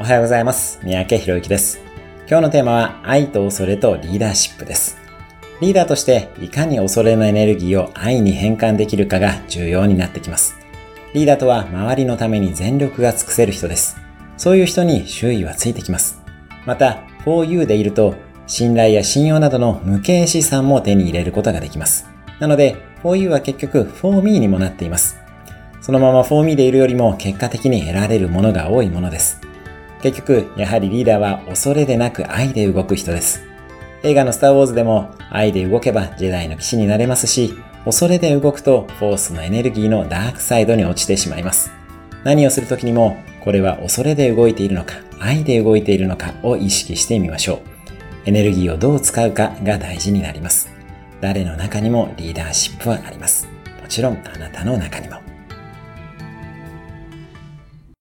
おはようございます。三宅博之です。今日のテーマは愛と恐れとリーダーシップです。リーダーとしていかに恐れのエネルギーを愛に変換できるかが重要になってきます。リーダーとは周りのために全力が尽くせる人です。そういう人に周囲はついてきます。また、4U でいると信頼や信用などの無形資産も手に入れることができます。なので、4U は結局 4Me にもなっています。そのまま 4Me でいるよりも結果的に得られるものが多いものです。結局、やはりリーダーは恐れでなく愛で動く人です。映画のスターウォーズでも愛で動けばジェダイの騎士になれますし、恐れで動くとフォースのエネルギーのダークサイドに落ちてしまいます。何をするときにも、これは恐れで動いているのか、愛で動いているのかを意識してみましょう。エネルギーをどう使うかが大事になります。誰の中にもリーダーシップはあります。もちろんあなたの中にも。